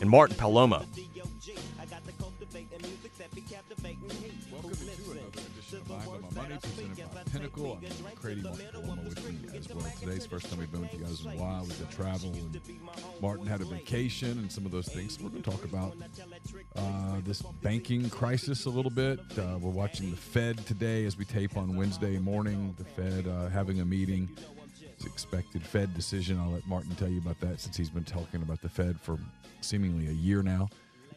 and Martin Palomo. Pinnacle. I'm with as well. Today's first time we've been with you guys in a while. We've travel, and Martin had a vacation and some of those things. We're going to talk about uh, this banking crisis a little bit. Uh, we're watching the Fed today as we tape on Wednesday morning. The Fed uh, having a meeting expected Fed decision. I'll let Martin tell you about that since he's been talking about the Fed for seemingly a year now.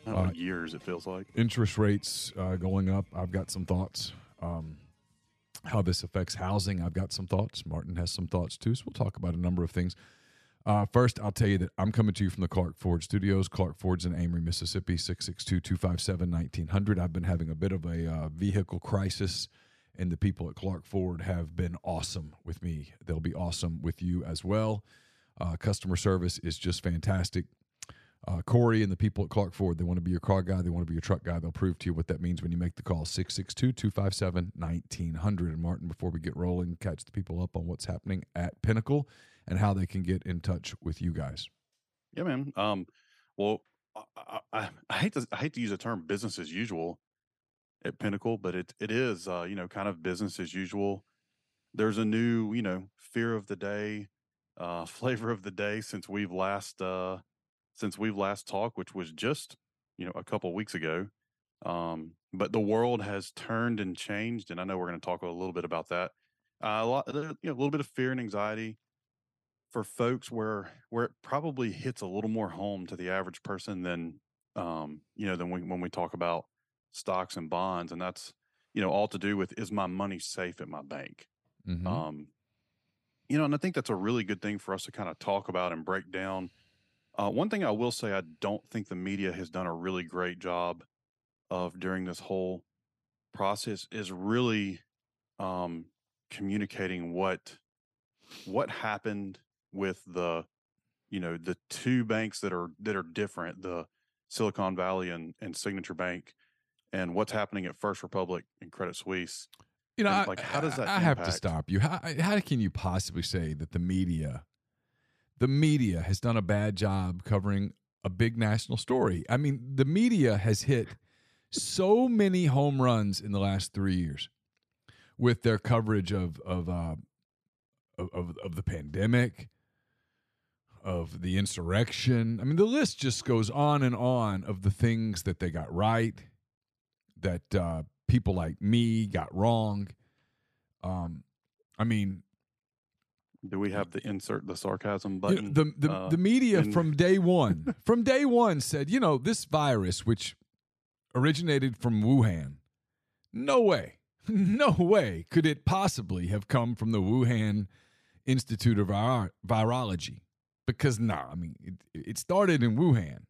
Uh, years, it feels like. Interest rates uh, going up. I've got some thoughts. Um, how this affects housing. I've got some thoughts. Martin has some thoughts too. So we'll talk about a number of things. Uh, first, I'll tell you that I'm coming to you from the Clark Ford Studios. Clark Ford's in Amory, Mississippi, 662 257 1900. I've been having a bit of a uh, vehicle crisis and the people at Clark Ford have been awesome with me. They'll be awesome with you as well. Uh, customer service is just fantastic. Uh, Corey and the people at Clark Ford, they want to be your car guy, they want to be your truck guy. They'll prove to you what that means when you make the call 662 257 1900. And Martin, before we get rolling, catch the people up on what's happening at Pinnacle and how they can get in touch with you guys. Yeah, man. Um, well, I, I, I hate to I hate to use the term business as usual, at Pinnacle, but it it is uh, you know kind of business as usual. There's a new you know fear of the day, uh, flavor of the day since we've last uh, since we've last talked, which was just you know a couple weeks ago. Um, but the world has turned and changed, and I know we're going to talk a little bit about that. Uh, a lot, you know, a little bit of fear and anxiety for folks where where it probably hits a little more home to the average person than um, you know than we, when we talk about stocks and bonds, and that's you know all to do with is my money safe at my bank. Mm-hmm. Um, you know, and I think that's a really good thing for us to kind of talk about and break down. Uh, one thing I will say, I don't think the media has done a really great job of during this whole process is really um, communicating what what happened with the you know the two banks that are that are different the silicon valley and, and signature bank and what's happening at First Republic and Credit Suisse. You know, like how does that? I, I have to stop you. How, how can you possibly say that the media, the media, has done a bad job covering a big national story? I mean, the media has hit so many home runs in the last three years with their coverage of of uh, of, of the pandemic, of the insurrection. I mean, the list just goes on and on of the things that they got right that uh, people like me got wrong. Um, I mean, do we have the insert the sarcasm button? You know, the the, uh, the media in... from day one, from day one said, you know, this virus which originated from Wuhan, no way, no way could it possibly have come from the Wuhan Institute of Vir- Virology, because no, nah, I mean, it, it started in Wuhan,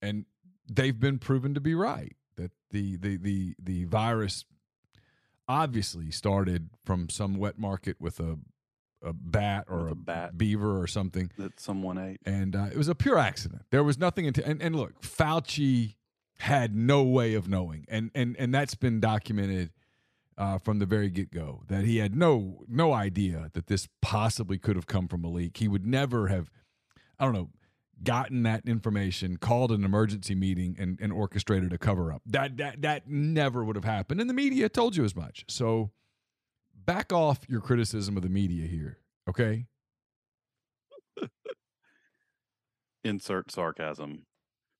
and they've been proven to be right that the the the the virus obviously started from some wet market with a a bat or With a, a bat. beaver or something. that someone ate. And uh, it was a pure accident. There was nothing into and, and look, Fauci had no way of knowing. And and and that's been documented uh, from the very get go that he had no no idea that this possibly could have come from a leak. He would never have, I don't know, gotten that information, called an emergency meeting, and, and orchestrated a cover up. That that that never would have happened, and the media told you as much. So back off your criticism of the media here, okay? insert sarcasm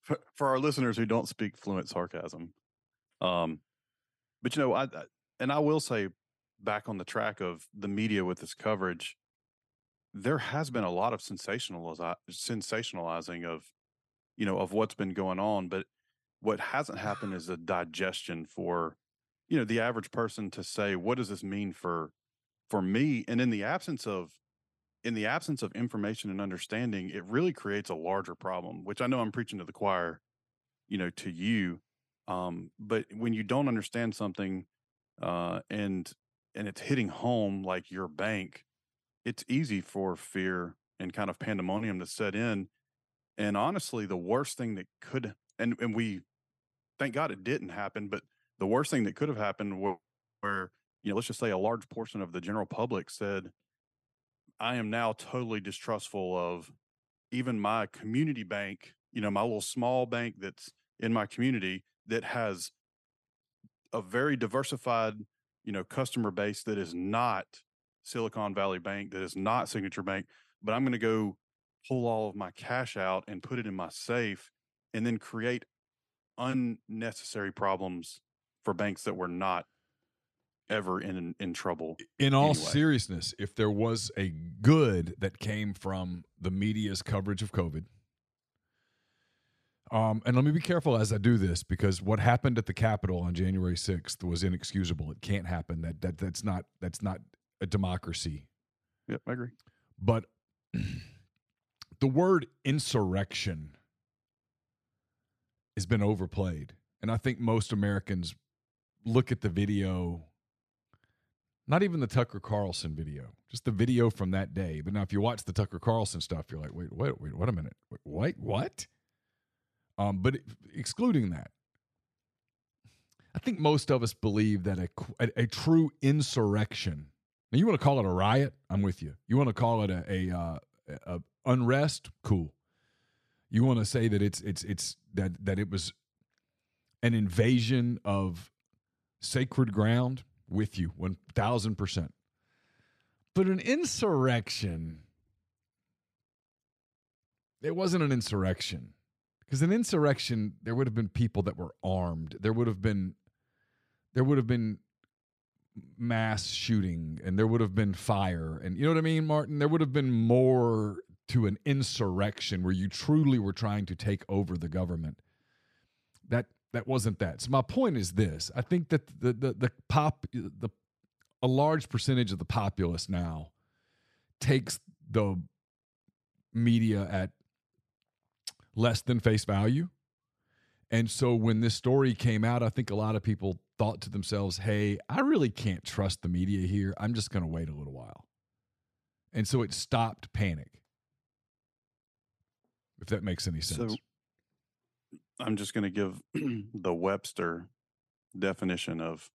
for, for our listeners who don't speak fluent sarcasm. Um, but you know, I, I and I will say, back on the track of the media with this coverage, there has been a lot of sensationaliz- sensationalizing of, you know, of what's been going on. But what hasn't happened is a digestion for, you know, the average person to say, what does this mean for, for me? And in the absence of in the absence of information and understanding, it really creates a larger problem, which I know I'm preaching to the choir, you know, to you. Um, but when you don't understand something, uh, and and it's hitting home like your bank, it's easy for fear and kind of pandemonium to set in. And honestly, the worst thing that could and and we thank God it didn't happen, but the worst thing that could have happened where, where you know, let's just say a large portion of the general public said, I am now totally distrustful of even my community bank, you know, my little small bank that's in my community that has a very diversified, you know, customer base that is not Silicon Valley Bank, that is not Signature Bank, but I'm going to go pull all of my cash out and put it in my safe and then create unnecessary problems for banks that were not ever in in trouble. in all anyway. seriousness, if there was a good that came from the media's coverage of COVID, um, and let me be careful as I do this because what happened at the Capitol on January sixth was inexcusable. It can't happen. That that that's not that's not a democracy. Yep, I agree. But the word insurrection has been overplayed, and I think most Americans look at the video not even the Tucker Carlson video, just the video from that day. But now, if you watch the Tucker Carlson stuff, you're like, wait, wait, wait, wait a minute, wait, what, what? Um, but excluding that, I think most of us believe that a, a, a true insurrection. Now, you want to call it a riot? I'm with you. You want to call it a, a, uh, a unrest? Cool. You want to say that it's it's it's that that it was an invasion of sacred ground? with you 1000%. But an insurrection, it wasn't an insurrection. Because an insurrection, there would have been people that were armed. There would have been there would have been mass shooting and there would have been fire. And you know what I mean, Martin? There would have been more to an insurrection where you truly were trying to take over the government. That that wasn't that. So my point is this: I think that the the the pop the a large percentage of the populace now takes the media at less than face value. And so when this story came out, I think a lot of people thought to themselves, "Hey, I really can't trust the media here. I'm just going to wait a little while." And so it stopped panic. If that makes any sense. So I'm just going to give the Webster definition of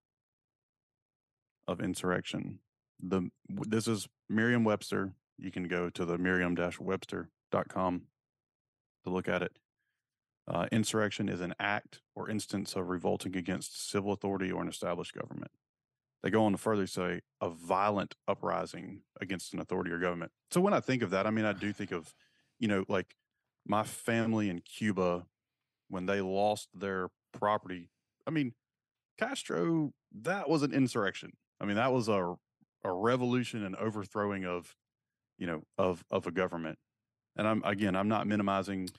of insurrection. The this is Merriam-Webster. You can go to the merriam-webster.com to look at it. Uh, insurrection is an act or instance of revolting against civil authority or an established government. They go on to further say a violent uprising against an authority or government. So when I think of that, I mean, I do think of, you know, like my family in Cuba when they lost their property. I mean, Castro, that was an insurrection. I mean, that was a a revolution and overthrowing of, you know, of of a government. And I'm again, I'm not minimizing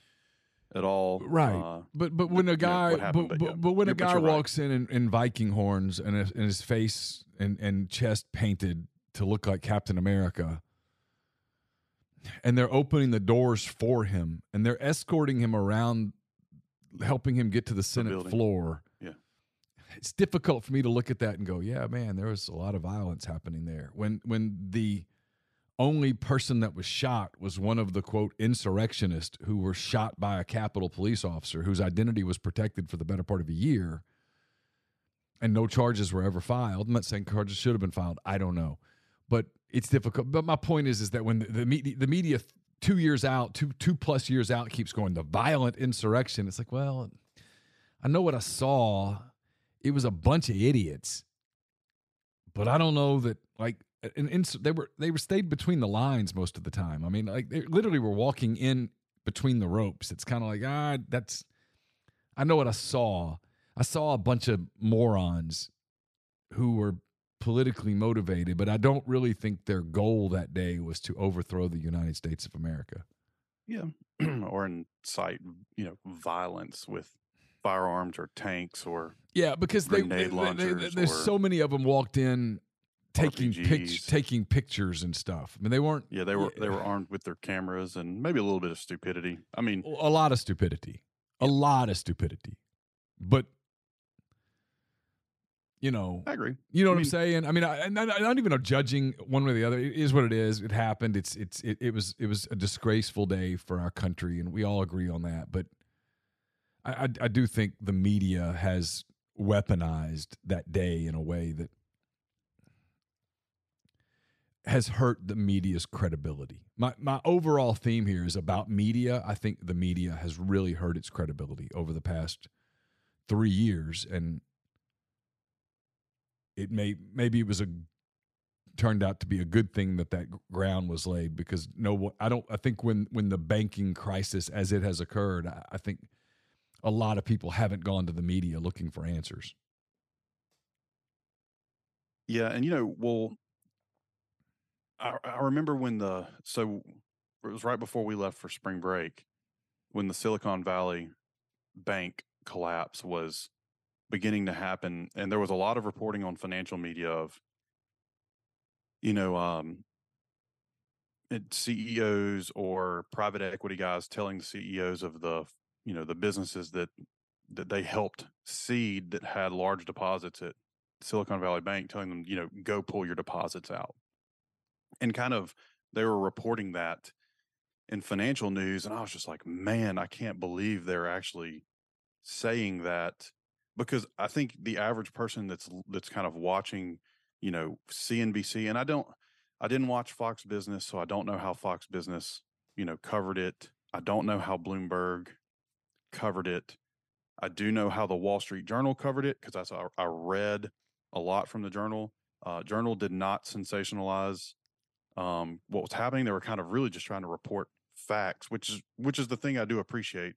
at all. Right. Uh, But but when a you know, guy happened, but, but yeah. but when a guy you're right. walks in, in in Viking horns and, his- and his face and, and chest painted to look like Captain America, and they're opening the doors for him and they're escorting him around, helping him get to the Senate building. floor. Yeah. It's difficult for me to look at that and go, yeah, man, there was a lot of violence happening there. When when the only person that was shot was one of the quote insurrectionists who were shot by a Capitol police officer whose identity was protected for the better part of a year, and no charges were ever filed. I'm not saying charges should have been filed. I don't know, but it's difficult. But my point is, is that when the, the media, the media, two years out, two two plus years out, keeps going the violent insurrection. It's like, well, I know what I saw. It was a bunch of idiots, but I don't know that like and, they were they were stayed between the lines most of the time. I mean, like they literally were walking in between the ropes. It's kind of like ah, that's. I know what I saw. I saw a bunch of morons who were politically motivated, but I don't really think their goal that day was to overthrow the United States of America. Yeah, or incite you know violence with firearms or tanks or yeah, because they, they, they, they there's so many of them walked in taking pictures, taking pictures and stuff. I mean, they weren't. Yeah, they were they were armed with their cameras and maybe a little bit of stupidity. I mean, a lot of stupidity, a lot of stupidity, but you know, I agree. You know I what mean, I'm saying? I mean, I, am not even know judging one way or the other. It is what it is. It happened. It's it's it, it was it was a disgraceful day for our country, and we all agree on that. But I, I, I do think the media has weaponized that day in a way that has hurt the media's credibility. My my overall theme here is about media. I think the media has really hurt its credibility over the past 3 years and it may maybe it was a turned out to be a good thing that that ground was laid because no I don't I think when when the banking crisis as it has occurred I, I think a lot of people haven't gone to the media looking for answers. Yeah, and you know, well, I, I remember when the so it was right before we left for spring break when the Silicon Valley Bank collapse was beginning to happen, and there was a lot of reporting on financial media of you know um, CEOs or private equity guys telling the CEOs of the you know the businesses that that they helped seed that had large deposits at Silicon Valley Bank, telling them you know go pull your deposits out and kind of they were reporting that in financial news and i was just like man i can't believe they're actually saying that because i think the average person that's that's kind of watching you know cnbc and i don't i didn't watch fox business so i don't know how fox business you know covered it. I don't know how bloomberg covered it. I do know how the wall street journal covered it because I, I read a lot from the journal. Uh, journal did not sensationalize um, what was happening. They were kind of really just trying to report facts, which is which is the thing I do appreciate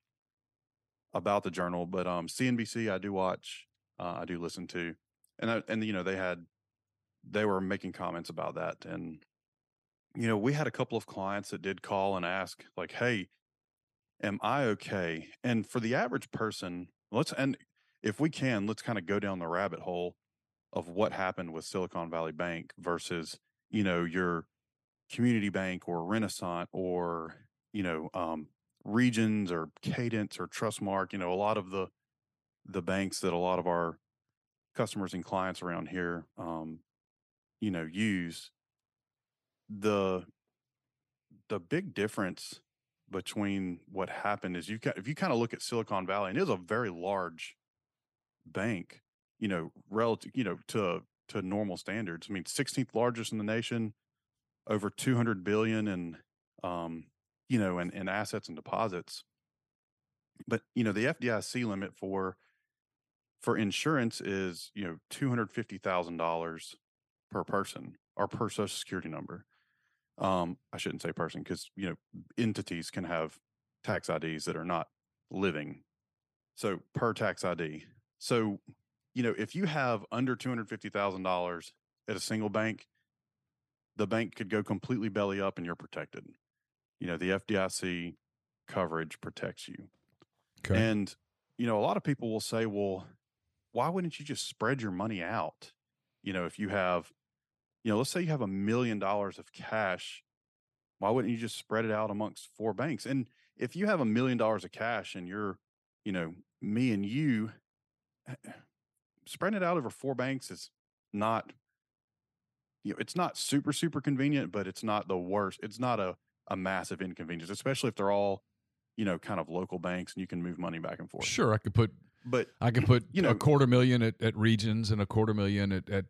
about the journal. But um, CNBC, I do watch, uh, I do listen to, and I, and you know they had they were making comments about that, and you know we had a couple of clients that did call and ask like, "Hey, am I okay?" And for the average person, let's and if we can, let's kind of go down the rabbit hole of what happened with Silicon Valley Bank versus you know your community bank or renaissance or you know um, regions or cadence or trustmark you know a lot of the the banks that a lot of our customers and clients around here um, you know use the the big difference between what happened is you if you kind of look at Silicon Valley and it is a very large bank, you know, relative, you know, to to normal standards. I mean, 16th largest in the nation, over 200 billion in um, you know in, in assets and deposits. But you know the fdic limit for for insurance is you know $250000 per person or per social security number. Um i shouldn't say person because you know entities can have tax ids that are not living. So per tax id so you know if you have under $250000 at a single bank the bank could go completely belly up and you're protected. You know, the FDIC coverage protects you. Okay. And, you know, a lot of people will say, well, why wouldn't you just spread your money out? You know, if you have, you know, let's say you have a million dollars of cash, why wouldn't you just spread it out amongst four banks? And if you have a million dollars of cash and you're, you know, me and you, eh, spreading it out over four banks is not you know, it's not super super convenient, but it's not the worst. It's not a a massive inconvenience, especially if they're all, you know, kind of local banks and you can move money back and forth. Sure, I could put But I can put You know- a quarter million at, at Regions and a quarter million at, at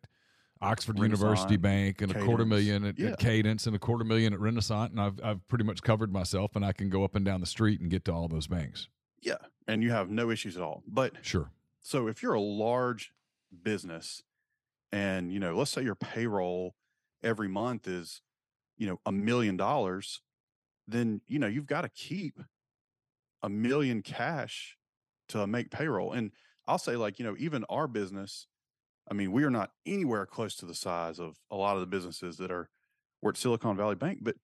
Oxford University Bank and a quarter million at, Yeah. at Cadence and a quarter million at Renaissance, and I've I've pretty much covered myself, and I can go up and down the street and get to all those banks. yeah, and you have no issues at all. But Sure, so if you're a large business and you know let's say your payroll every month is you know a million dollars then you know you've got to keep a million cash to make payroll and i'll say like you know even our business i mean we are not anywhere close to the size of a lot of the businesses that are we're at silicon valley bank but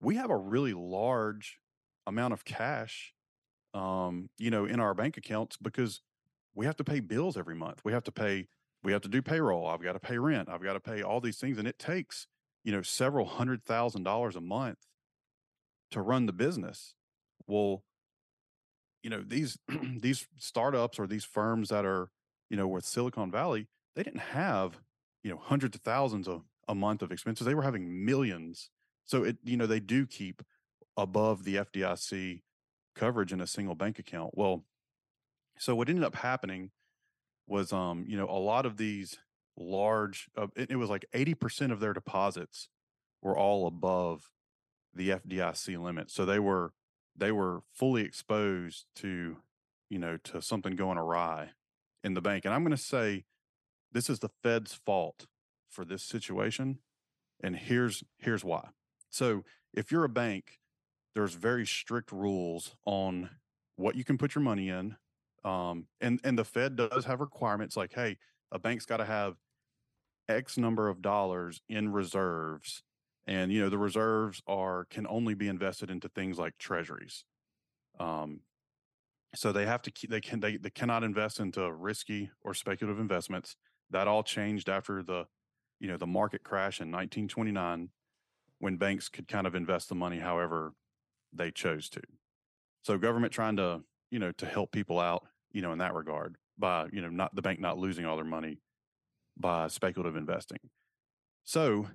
we have a really large amount of cash um you know in our bank accounts because we have to pay bills every month. We have to pay, we have to do payroll. I've got to pay rent. I've got to pay all these things. And it takes, you know, several hundred thousand dollars a month to run the business. Well, you know, these these startups or these firms that are, you know, with Silicon Valley, they didn't have, you know, hundreds of thousands of a month of expenses. They were having millions. So it, you know, they do keep above the FDIC coverage in a single bank account. Well, so what ended up happening was um you know a lot of these large uh, it, it was like 80% of their deposits were all above the FDIC limit so they were they were fully exposed to you know to something going awry in the bank and I'm going to say this is the Fed's fault for this situation and here's here's why. So if you're a bank there's very strict rules on what you can put your money in um, and and the Fed does have requirements like, hey, a bank's got to have X number of dollars in reserves, and you know the reserves are can only be invested into things like treasuries. Um, so they have to keep they can they, they cannot invest into risky or speculative investments. That all changed after the you know the market crash in 1929, when banks could kind of invest the money however they chose to. So government trying to you know to help people out you know in that regard by you know not the bank not losing all their money by speculative investing. So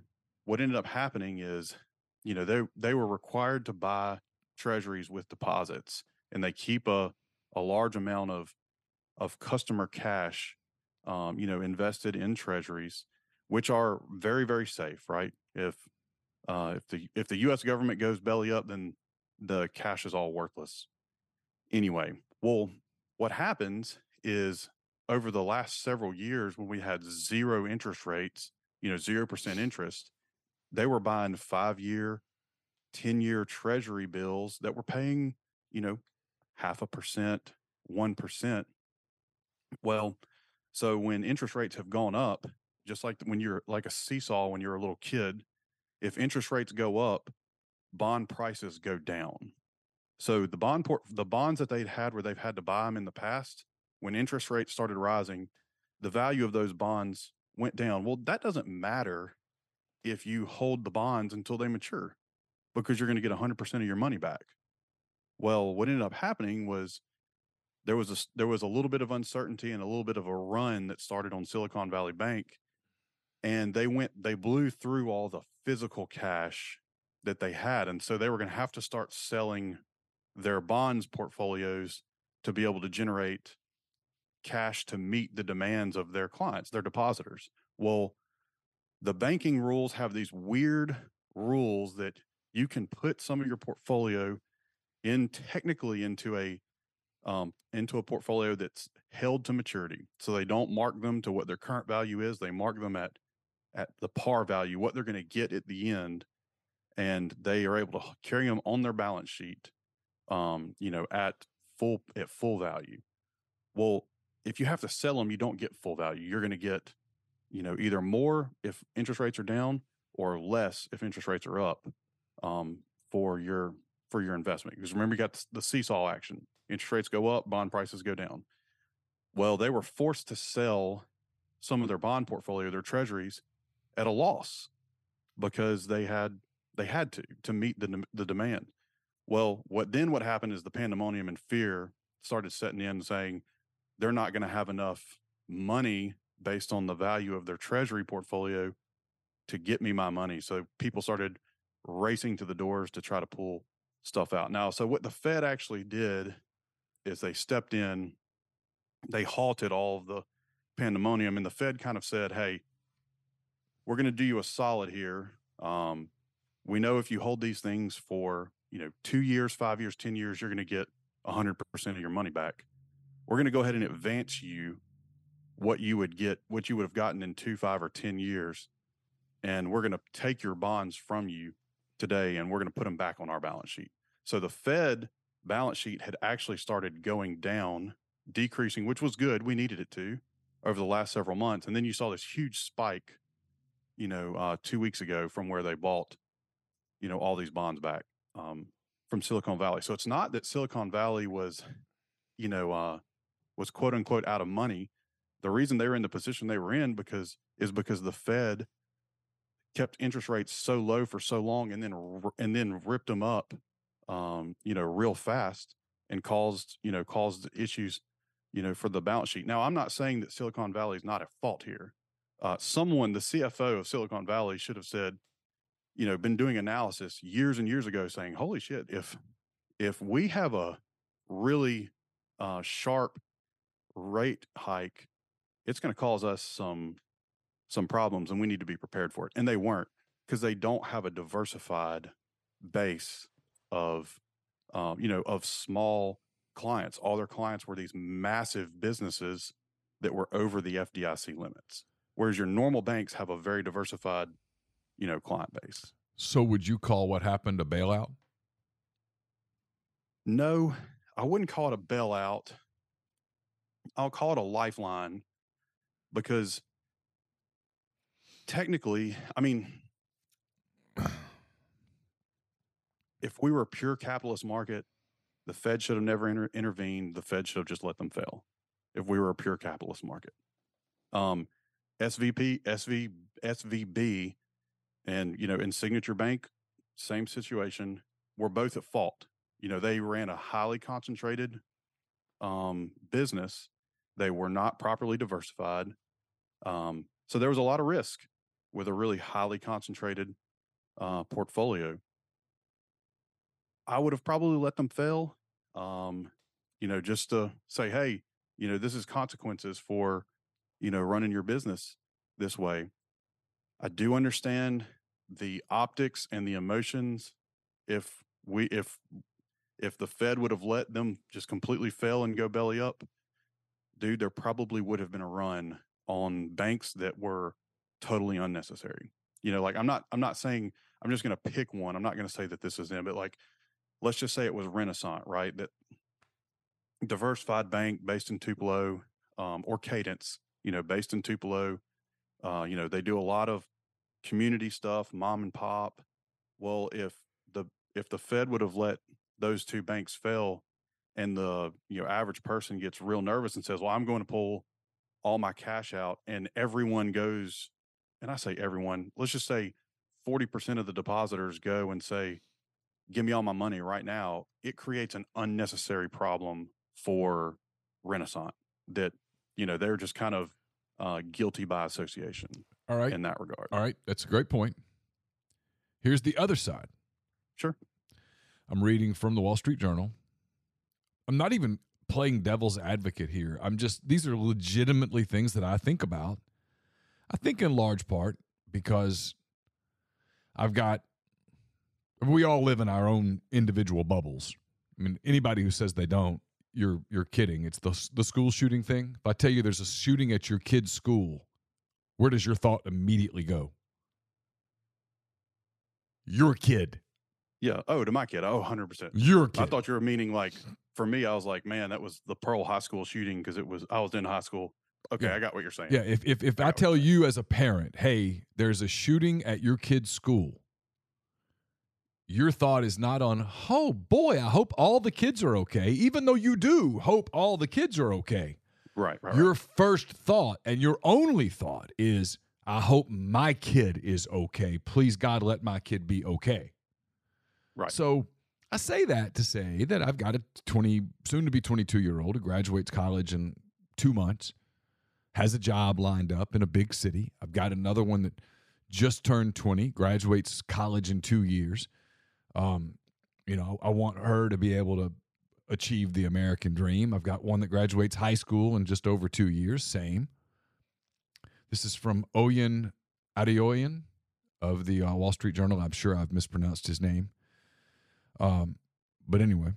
what ended up happening is you know they they were required to buy treasuries with deposits and they keep a a large amount of of customer cash um, you know invested in treasuries which are very very safe right? If uh, if the if the US government goes belly up then the cash is all worthless anyway, well, what happens is over the last several years when we had zero interest rates, you know, 0% interest, they were buying five year, 10 year treasury bills that were paying, you know, half a percent, 1%. Well, so when interest rates have gone up, just like when you're like a seesaw when you're a little kid, if interest rates go up, bond prices go down. So the bond port, the bonds that they'd had where they've had to buy them in the past, when interest rates started rising, the value of those bonds went down. Well, that doesn't matter if you hold the bonds until they mature because you're going to get 100% of your money back. Well, what ended up happening was there was a there was a little bit of uncertainty and a little bit of a run that started on Silicon Valley Bank and they went they blew through all the physical cash that they had and so they were going to have to start selling their bonds portfolios to be able to generate cash to meet the demands of their clients, their depositors. Well, the banking rules have these weird rules that you can put some of your portfolio in technically into a um, into a portfolio that's held to maturity. So they don't mark them to what their current value is. They mark them at at the par value, what they're going to get at the end, and they are able to carry them on their balance sheet um, you know, at full at full value. Well, if you have to sell them, you don't get full value. You're going to get, you know, either more if interest rates are down or less if interest rates are up um, for your for your investment. Because remember, you got the seesaw action. Interest rates go up, bond prices go down. Well, they were forced to sell some of their bond portfolio, their treasuries, at a loss because they had they had to to meet the the demand. Well, what then what happened is the pandemonium and fear started setting in saying they're not going to have enough money based on the value of their treasury portfolio to get me my money. So people started racing to the doors to try to pull stuff out. Now, so what the Fed actually did is they stepped in, they halted all of the pandemonium, and the Fed kind of said, "Hey, we're going to do you a solid here. Um, we know if you hold these things for you know two years, five years, ten years, you're going to get 100% of your money back. We're going to go ahead and advance you what you would get, what you would have gotten in two, five, or 10 years. And we're going to take your bonds from you today and we're going to put them back on our balance sheet. So the Fed balance sheet had actually started going down, decreasing, which was good. We needed it to over the last several months. And then you saw this huge spike, you know, uh, two weeks ago from where they bought, you know, all these bonds back um, from Silicon Valley. So it's not that Silicon Valley was, you know, uh, was quote unquote out of money. The reason they were in the position they were in because is because the Fed kept interest rates so low for so long and then and then ripped them up um, you know real fast and caused you know caused issues you know for the balance sheet now i'm not saying that silicon valley is not at fault here uh, someone the cfo of silicon valley should have said you know been doing analysis years and years ago saying holy shit if if we have a really uh, sharp rate hike it's going to cause us some some problems and we need to be prepared for it. And they weren't because they don't have a diversified base of, um, you know, of small clients. All their clients were these massive businesses that were over the FDIC limits, whereas your normal banks have a very diversified, you know, client base. So, would you call what happened a bailout? No, I wouldn't call it a bailout. I'll call it a lifeline because technically, I mean, if we were a pure capitalist market, the Fed should have never inter- intervened. The Fed should have just let them fail. If we were a pure capitalist market, um, SVP, SV, SVB, and you know, in Signature Bank, same situation. We're both at fault. You know, they ran a highly concentrated um, business. They were not properly diversified. Um, so there was a lot of risk with a really highly concentrated uh, portfolio. I would have probably let them fail, um, you know, just to say, hey, you know, this is consequences for, you know, running your business this way. I do understand the optics and the emotions. If we, if, if the Fed would have let them just completely fail and go belly up, dude, there probably would have been a run on banks that were totally unnecessary. You know, like I'm not I'm not saying I'm just going to pick one. I'm not going to say that this is them, but like let's just say it was Renaissance, right? That diversified bank based in Tupelo um, or Cadence, you know, based in Tupelo. Uh, you know, they do a lot of community stuff, mom and pop. Well, if the if the Fed would have let those two banks fail, and the you know average person gets real nervous and says, "Well, I'm going to pull all my cash out," and everyone goes and I say everyone, let's just say 40% of the depositors go and say, give me all my money right now, it creates an unnecessary problem for Renaissance that, you know, they're just kind of uh, guilty by association. All right. In that regard. All right. That's a great point. Here's the other side. Sure. I'm reading from the Wall Street Journal. I'm not even playing devil's advocate here. I'm just, these are legitimately things that I think about I think in large part because I've got, we all live in our own individual bubbles. I mean, anybody who says they don't, you're you're kidding. It's the the school shooting thing. If I tell you there's a shooting at your kid's school, where does your thought immediately go? Your kid. Yeah. Oh, to my kid. Oh, 100%. Your kid. I thought you were meaning like, for me, I was like, man, that was the Pearl High School shooting because it was, I was in high school Okay, yeah. I got what you're saying. Yeah, if if, if I, I tell you as a parent, hey, there's a shooting at your kid's school, your thought is not on, oh boy, I hope all the kids are okay, even though you do hope all the kids are okay. Right, right. Your right. first thought and your only thought is, I hope my kid is okay. Please, God, let my kid be okay. Right. So I say that to say that I've got a 20, soon to be 22 year old who graduates college in two months has a job lined up in a big city. I've got another one that just turned 20, graduates college in two years. Um, you know, I want her to be able to achieve the American dream. I've got one that graduates high school in just over two years, same. This is from Oyen Adeoyen of the uh, Wall Street Journal. I'm sure I've mispronounced his name. Um, but anyway,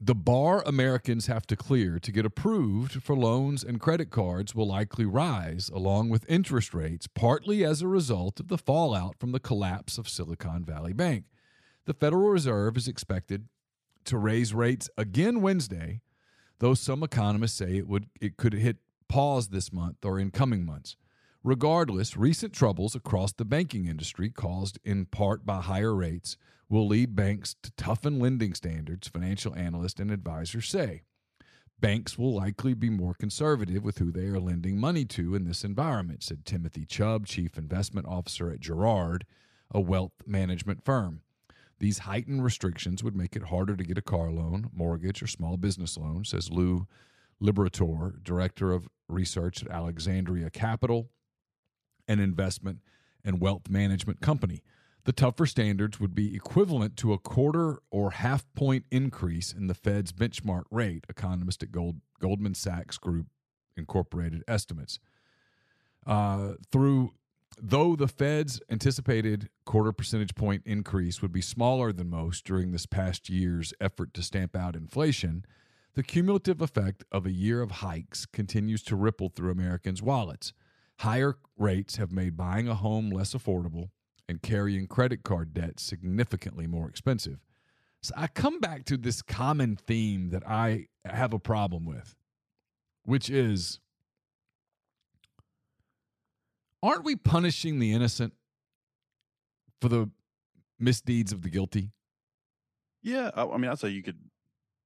the bar Americans have to clear to get approved for loans and credit cards will likely rise, along with interest rates, partly as a result of the fallout from the collapse of Silicon Valley Bank. The Federal Reserve is expected to raise rates again Wednesday, though some economists say it would it could hit pause this month or in coming months. Regardless, recent troubles across the banking industry, caused in part by higher rates, will lead banks to toughen lending standards, financial analysts and advisors say. Banks will likely be more conservative with who they are lending money to in this environment, said Timothy Chubb, Chief Investment Officer at Girard, a wealth management firm. These heightened restrictions would make it harder to get a car loan, mortgage, or small business loan, says Lou Liberatore, Director of Research at Alexandria Capital an investment and wealth management company. The tougher standards would be equivalent to a quarter or half point increase in the Fed's benchmark rate, economist at Gold, Goldman Sachs Group Incorporated estimates. Uh, through though the Fed's anticipated quarter percentage point increase would be smaller than most during this past year's effort to stamp out inflation, the cumulative effect of a year of hikes continues to ripple through Americans' wallets. Higher rates have made buying a home less affordable and carrying credit card debt significantly more expensive. So I come back to this common theme that I have a problem with, which is aren't we punishing the innocent for the misdeeds of the guilty? Yeah, I, I mean, I'd say you could.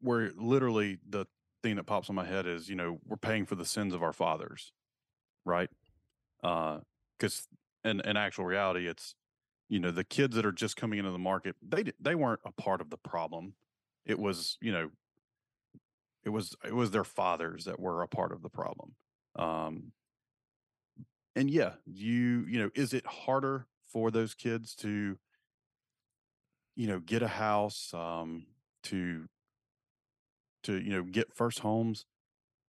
Where literally the thing that pops in my head is, you know, we're paying for the sins of our fathers, right? Because uh, in in actual reality, it's you know the kids that are just coming into the market. They they weren't a part of the problem. It was you know, it was it was their fathers that were a part of the problem. Um, and yeah, you you know, is it harder for those kids to you know get a house um, to to you know get first homes?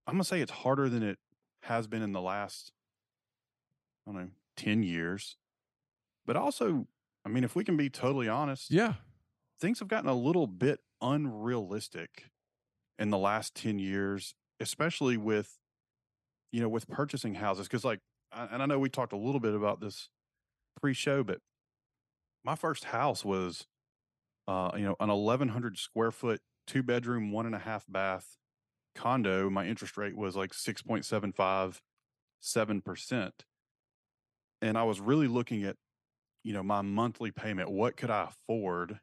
I'm gonna say it's harder than it has been in the last I don't know, 10 years. But also, I mean, if we can be totally honest, yeah, things have gotten a little bit unrealistic in the last 10 years, especially with, you know, with purchasing houses. Cause like, and I know we talked a little bit about this pre show, but my first house was, uh, you know, an 1100 square foot, two bedroom, one and a half bath condo. My interest rate was like 6.75, 7% and I was really looking at, you know, my monthly payment. What could I afford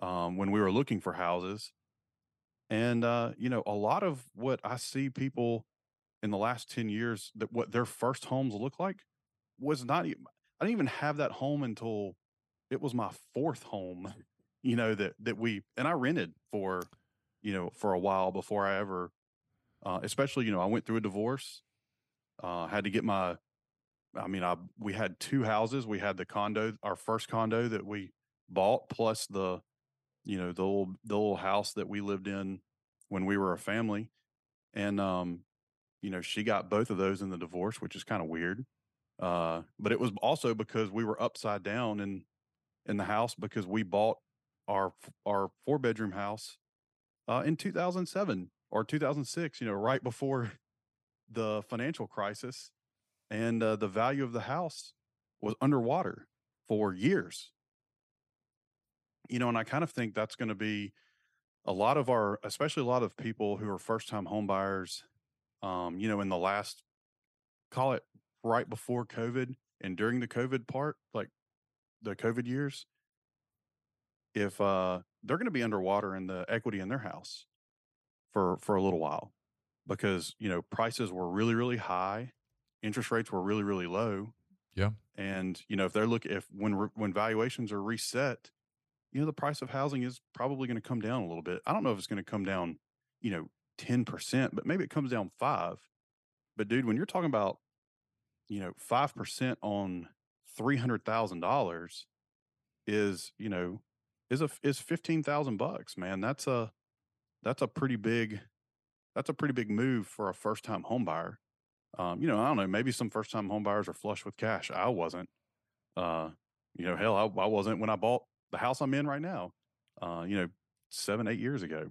um, when we were looking for houses? And uh, you know, a lot of what I see people in the last ten years that what their first homes look like was not. Even, I didn't even have that home until it was my fourth home. You know that that we and I rented for, you know, for a while before I ever, uh, especially you know, I went through a divorce. Uh, had to get my I mean, I we had two houses. We had the condo, our first condo that we bought, plus the, you know, the old the old house that we lived in when we were a family, and um, you know, she got both of those in the divorce, which is kind of weird. Uh, but it was also because we were upside down in in the house because we bought our our four bedroom house uh, in 2007 or 2006. You know, right before the financial crisis and uh, the value of the house was underwater for years. You know, and I kind of think that's going to be a lot of our, especially a lot of people who are first time home buyers, um, you know, in the last, call it right before COVID and during the COVID part, like the COVID years, if uh, they're going to be underwater in the equity in their house for for a little while because you know prices were really really high interest rates were really really low. Yeah. And you know if they're look if when when valuations are reset, you know the price of housing is probably going to come down a little bit. I don't know if it's going to come down, you know, 10%, but maybe it comes down 5. But dude, when you're talking about you know 5% on three hundred thousand dollars is you know is a is fifteen thousand bucks, man. That's a that's a pretty big that's a pretty big move for a first time home buyer. Um, you know, I don't know, maybe some first time home buyers are flush with cash. I wasn't. Uh, you know, hell, I, I wasn't when I bought the house I'm in right now. Uh, you know, seven, eight years ago.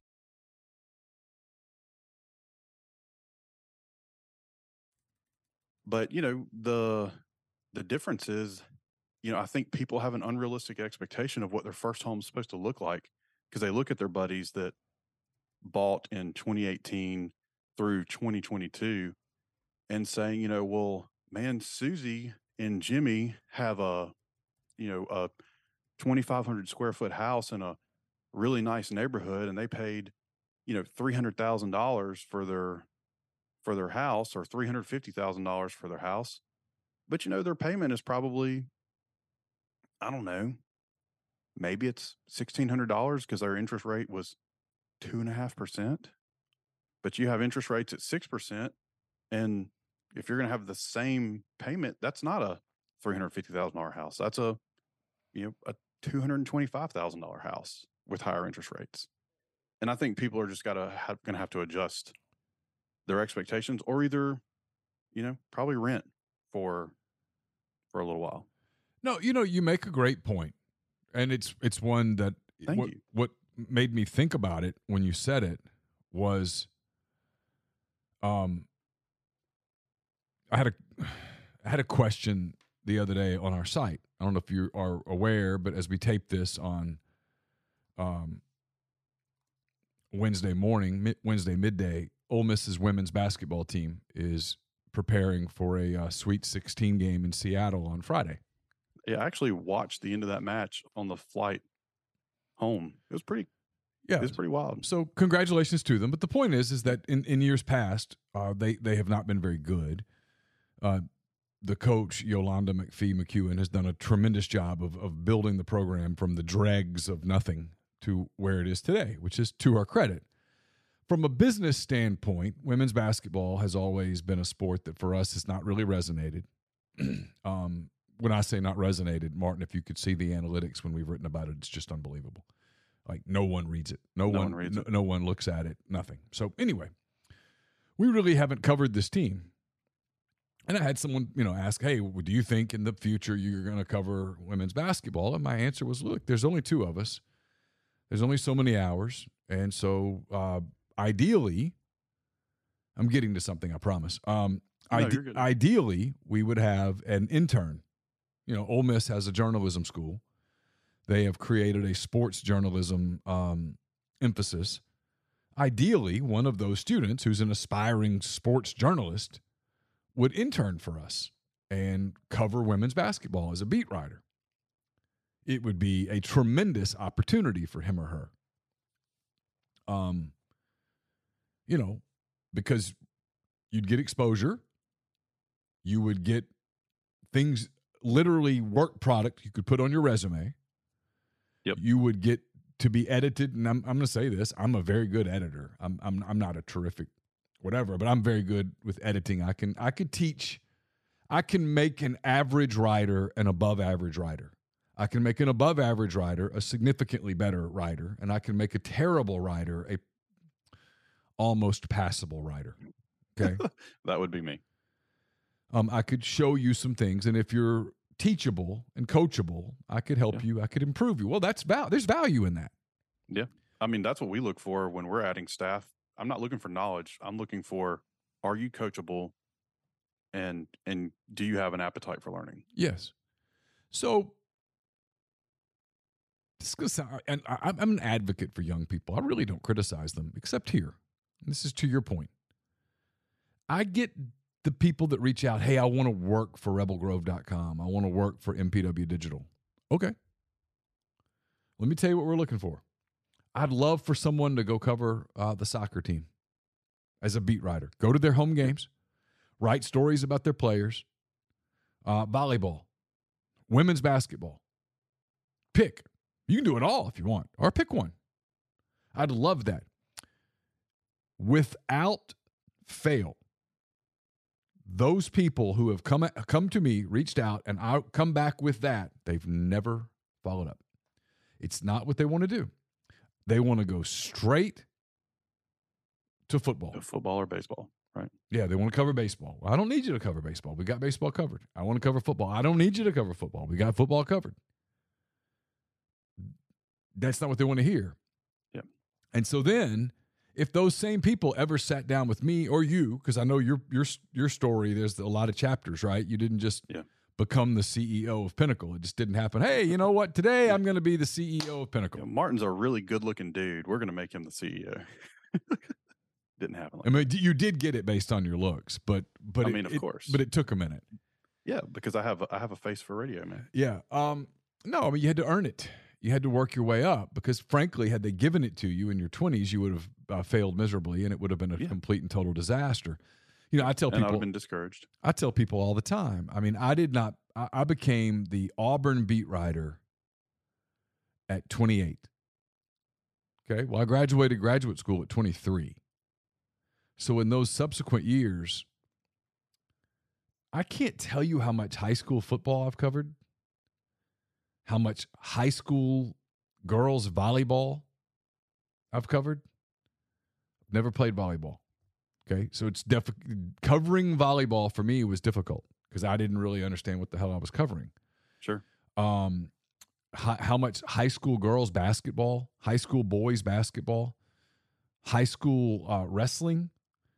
But you know, the the difference is, you know, I think people have an unrealistic expectation of what their first home is supposed to look like because they look at their buddies that bought in 2018 through 2022 and saying, you know, well, man, Susie and Jimmy have a, you know, a 2,500 square foot house in a really nice neighborhood, and they paid, you know, three hundred thousand dollars for their for their house or three hundred fifty thousand dollars for their house, but you know, their payment is probably, I don't know, maybe it's sixteen hundred dollars because their interest rate was two and a half percent. But you have interest rates at six percent, and if you're going to have the same payment, that's not a three hundred fifty thousand dollar house. That's a you know a two hundred twenty five thousand dollar house with higher interest rates. And I think people are just got to going to have to adjust their expectations, or either you know probably rent for for a little while. No, you know, you make a great point, and it's it's one that Thank what, you. what made me think about it when you said it was, um, I had a I had a question the other day on our site. I don't know if you are aware, but as we tape this on um, Wednesday morning, mi- Wednesday midday, Ole Miss's women's basketball team is preparing for a uh, Sweet 16 game in Seattle on Friday. Yeah, I actually watched the end of that match on the flight home. It was pretty. Yeah, It was pretty wild. So congratulations to them. But the point is, is that in, in years past, uh, they they have not been very good. Uh, the coach Yolanda McPhee McEwen has done a tremendous job of of building the program from the dregs of nothing to where it is today, which is to her credit. From a business standpoint, women's basketball has always been a sport that for us has not really resonated. um, when I say not resonated, Martin, if you could see the analytics when we've written about it, it's just unbelievable. Like no one reads it, no, No one, one reads no, it. no one looks at it, nothing. So anyway, we really haven't covered this team. And I had someone, you know, ask, "Hey, do you think in the future you're going to cover women's basketball?" And my answer was, "Look, there's only two of us. There's only so many hours, and so uh, ideally, I'm getting to something. I promise. Um, No, ide- ideally, we would have an intern. You know, Ole Miss has a journalism school. They have created a sports journalism um, emphasis. Ideally, one of those students who's an aspiring sports journalist would intern for us and cover women's basketball as a beat writer. It would be a tremendous opportunity for him or her. Um, you know, because you'd get exposure, you would get things literally work product you could put on your resume. Yep. You would get to be edited. And I'm I'm going to say this: I'm a very good editor. I'm I'm I'm not a terrific whatever, but I'm very good with editing. I can I could teach. I can make an average writer an above average writer. I can make an above average writer a significantly better writer, and I can make a terrible writer a almost passable writer. Okay. that would be me. Um, I could show you some things, and if you're teachable and coachable, I could help Yeah. you. I could improve you. Well, that's val- there's value in that. Yeah, I mean, that's what we look for when we're adding staff. I'm not looking for knowledge. I'm looking for are you coachable and and do you have an appetite for learning? Yes. So this sound, and I, I'm an advocate for young people. I really don't criticize them, except here. This is to your point. I get the people that reach out, hey, I want to work for rebelgrove.com. I want to work for MPW Digital. Okay. Let me tell you what we're looking for. I'd love for someone to go cover uh, the soccer team as a beat writer. Go to their home games, write stories about their players, uh, volleyball, women's basketball. Pick. You can do it all if you want, or pick one. I'd love that. Without fail, those people who have come come to me, reached out, and I come back with that, they've never followed up. It's not what they want to do. They want to go straight to football. Uh, Football or baseball, right? Yeah, they want to cover baseball. I don't need you to cover baseball. We got baseball covered. I want to cover football. I don't need you to cover football. We got football covered. That's not what they want to hear. Yep. And so then, if those same people ever sat down with me or you, because I know your your your story, there's a lot of chapters, right? You didn't just Yeah. become the CEO of Pinnacle. It just didn't happen. Hey, you know what? Today I'm going to be the CEO of Pinnacle. Yeah, Martin's a really good looking dude. We're gonna make him the CEO. Didn't happen like I mean, you did get it based on your looks, but but I it- mean, of it- course. but it took a minute. Yeah, because I have a, I have a face for radio, man. Yeah. Um, no, I mean you had to earn it. You had to work your way up because, frankly, had they given it to you in your twenties, you would have uh, failed miserably, and it would have been a Yeah. complete and total disaster. You know, I tell And people, have been discouraged. I tell people all the time. I mean, I did not. I, I became the Auburn beat writer at 28. Okay. Well, I graduated graduate school at 23. So in those subsequent years, I can't tell you how much high school football I've covered, how much high school girls volleyball I've covered. Never played volleyball. Okay. So it's def- covering volleyball for me was difficult because I didn't really understand what the hell I was covering. Sure. Um, how, how much high school girls basketball, high school boys basketball, high school uh, wrestling.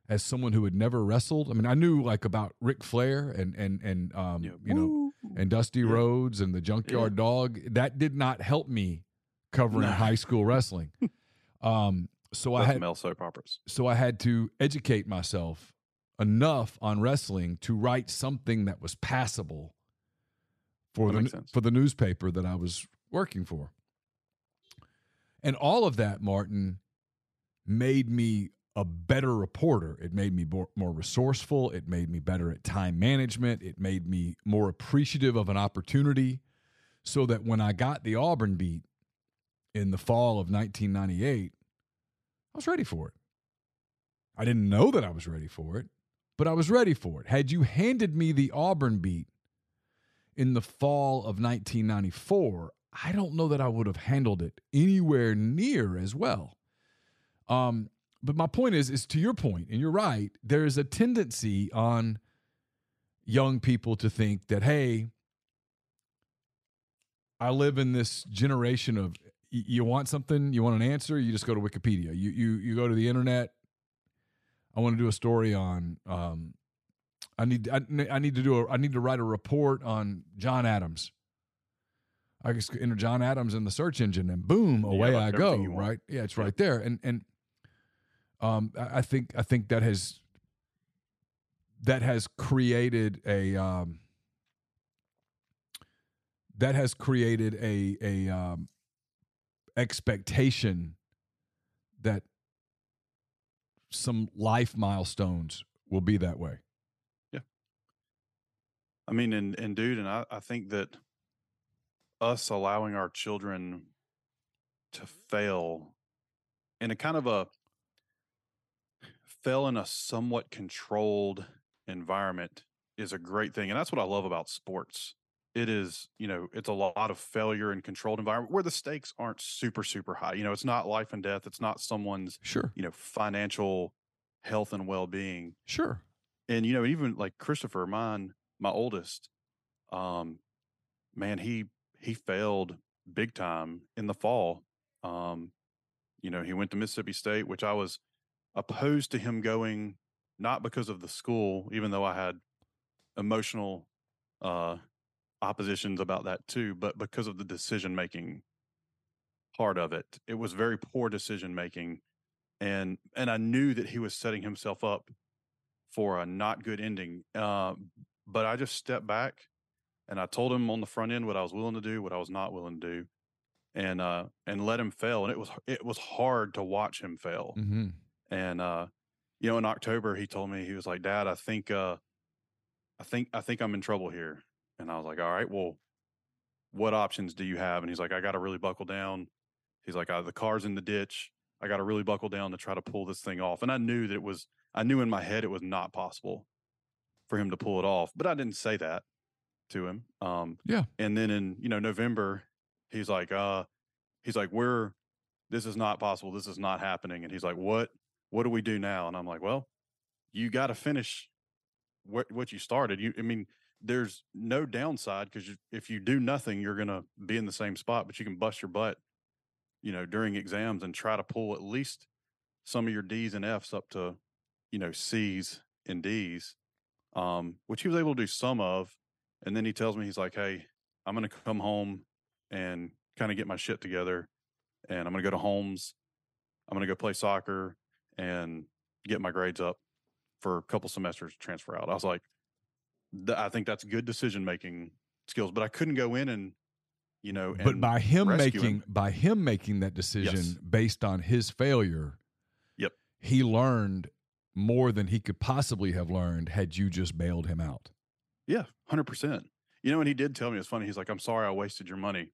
As someone who had never wrestled, I mean, I knew like about Ric Flair and and and um, Yeah. you know. And Dusty. Rhodes and the Junkyard Dog. That did not help me covering No. high school wrestling. um, so I had male soap operas. so I had to educate myself enough on wrestling to write something that was passable for That the for the newspaper that I was working for. And all of that, Martin, made me a better reporter. It made me more, more resourceful. It made me better at time management. It made me more appreciative of an opportunity so that when I got the Auburn beat in the fall of 1998, I was ready for it. I didn't know that I was ready for it, but I was ready for it. Had you handed me the Auburn beat in the fall of 1994, I don't know that I would have handled it anywhere near as well. Um, but my point is, is to your point, and you're right. There is a tendency on young people to think that, hey, I live in this generation of you want something, you want an answer, you just go to Wikipedia. You you you go to the internet. I want to do a story on. Um, I need I, I need to do a I need to write a report on John Adams. I just enter John Adams in the search engine and boom, Yeah, away like I go. everything you want. Right? Yeah, it's Yeah. right there. And and um, I think I think that has that has created a um, that has created a a um, expectation that some life milestones will be that way. Yeah. I mean, and and dude, and I, I think that us allowing our children to fail in a kind of a fail in a somewhat controlled environment is a great thing. And that's what I love about sports. It is, you know, it's a lot of failure in controlled environment where the stakes aren't super, super high. You know, it's not life and death. It's not someone's, Sure. you know, financial health and well being. Sure. And, you know, even like Christopher, mine, my oldest, um, man, he he failed big time in the fall. Um, you know, he went to Mississippi State, which I was opposed to him going, not because of the school, even though I had emotional uh, oppositions about that too, but because of the decision making part of it. It was very poor decision making, and and I knew that he was setting himself up for a not good ending. Uh, but I just stepped back and I told him on the front end what I was willing to do, what I was not willing to do, and uh, and let him fail. And it was it was hard to watch him fail. Mm-hmm. And uh, you know, in October, he told me he was like, "Dad, I think uh, I think I think I'm in trouble here." And I was like, "All right, well, what options do you have?" And he's like, "I got to really buckle down." He's like, "The car's in the ditch. I got to really buckle down to try to pull this thing off." And I knew that it was. I knew in my head it was not possible for him to pull it off, but I didn't say that to him. Um, Yeah. And then in you know November, he's like, uh, he's like, "We're this is not possible. This is not happening." And he's like, "What? What do we do now?" And I'm like, "Well, you got to finish what what you started. You, I mean, there's no downside because if you do nothing, you're gonna be in the same spot, but you can bust your butt, you know, during exams and try to pull at least some of your D's and F's up to, you know, C's and D's, um, which he was able to do some of. And then he tells me he's like, "Hey, I'm gonna come home and kind of get my shit together, and I'm gonna go to Holmes. I'm gonna go play soccer and get my grades up for a couple semesters to transfer out." I was like, th- "I think that's good decision making skills," but I couldn't go in and, you know, But by him making him. by him making that decision Yes. based on his failure, Yep. he learned more than he could possibly have learned had you just bailed him out. Yeah, hundred percent. You know, and he did tell me it's funny. He's like, "I'm sorry, I wasted your money,"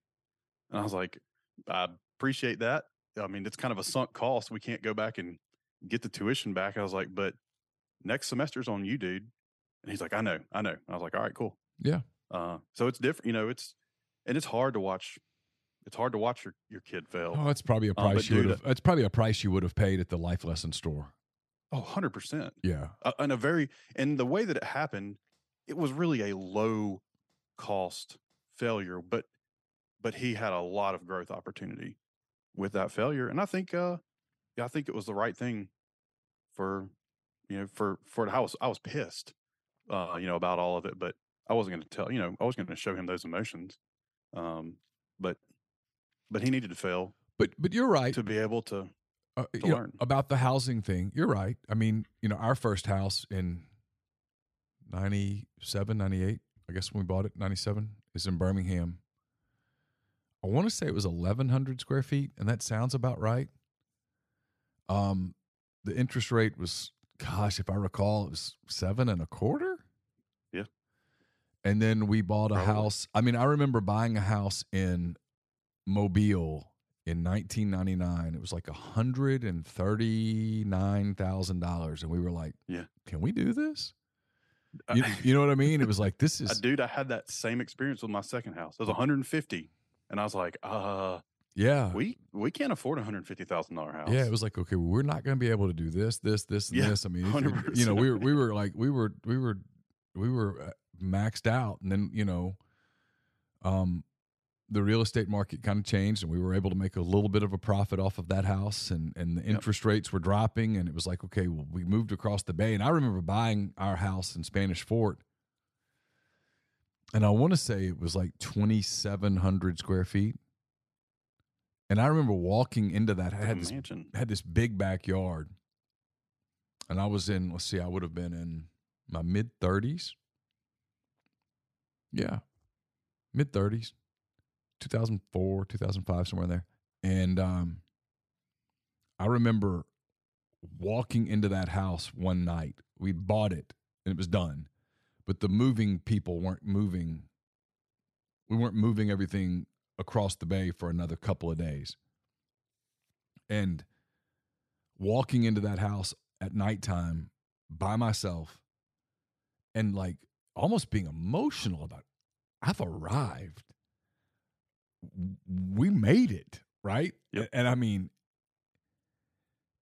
and I was like, "I appreciate that. I mean, it's kind of a sunk cost. We can't go back and get the tuition back." I was like, "But next semester's on you, dude." And he's like, "I know, I know." I was like, "All right, cool." Yeah. Uh, so it's different. You know, it's and it's hard to watch. It's hard to watch your your kid fail. Oh, that's probably a Uh, price you would have. That's probably a price you would have paid at the life lesson store. Oh, 100 percent. Yeah. uh, and a very and the way that it happened it was really a low cost failure but but he had a lot of growth opportunity with that failure and i think uh yeah i think it was the right thing for you know for for i was i was pissed uh you know about all of it but i wasn't going to tell you know i was going to show him those emotions um but but he needed to fail But but you're right. to be able to uh, to you know, learn. about the housing thing. You're right. I mean, you know, our first house in 97, 98, I guess when we bought it, 97, is in Birmingham. I want to say it was 1,100 square feet, and that sounds about right. Um, the interest rate was, gosh, if I recall, it was seven and a quarter. Yeah. And then we bought a Probably. house. I mean, I remember buying a house in Mobile in 1999. It was like hundred and thirty nine thousand dollars, and we were like, Yeah. can we do this?" You, you know what I mean? It was like this is dude, I had that same experience with my second house. It was 150, and I was like, uh, yeah, we we can't afford a 150 thousand dollar house. yeah. It was like okay, well, we're not going to be able to do this, this, this, and Yeah, this. I mean, if you- know, we were we were like we were we were we were uh, maxed out, and then you know, um, the real estate market kind of changed, and we were able to make a little bit of a profit off of that house, and and the Yep. interest rates were dropping, and it was like okay, well, we moved across the bay, and I remember buying our house in Spanish Fort. And I want to say it was like 2,700 square feet. And I remember walking into that. I had this had this big backyard. And I was in, let's see, I would have been in my mid 30s. Yeah. Mid 30s. 2004, 2005 somewhere in there. And um I remember walking into that house one night. We bought it and it was done. But the moving people weren't moving. We weren't moving everything across the bay for another couple of days. And walking into that house at nighttime by myself and like almost being emotional about it. I've arrived. We made it, right? Yep. And I mean,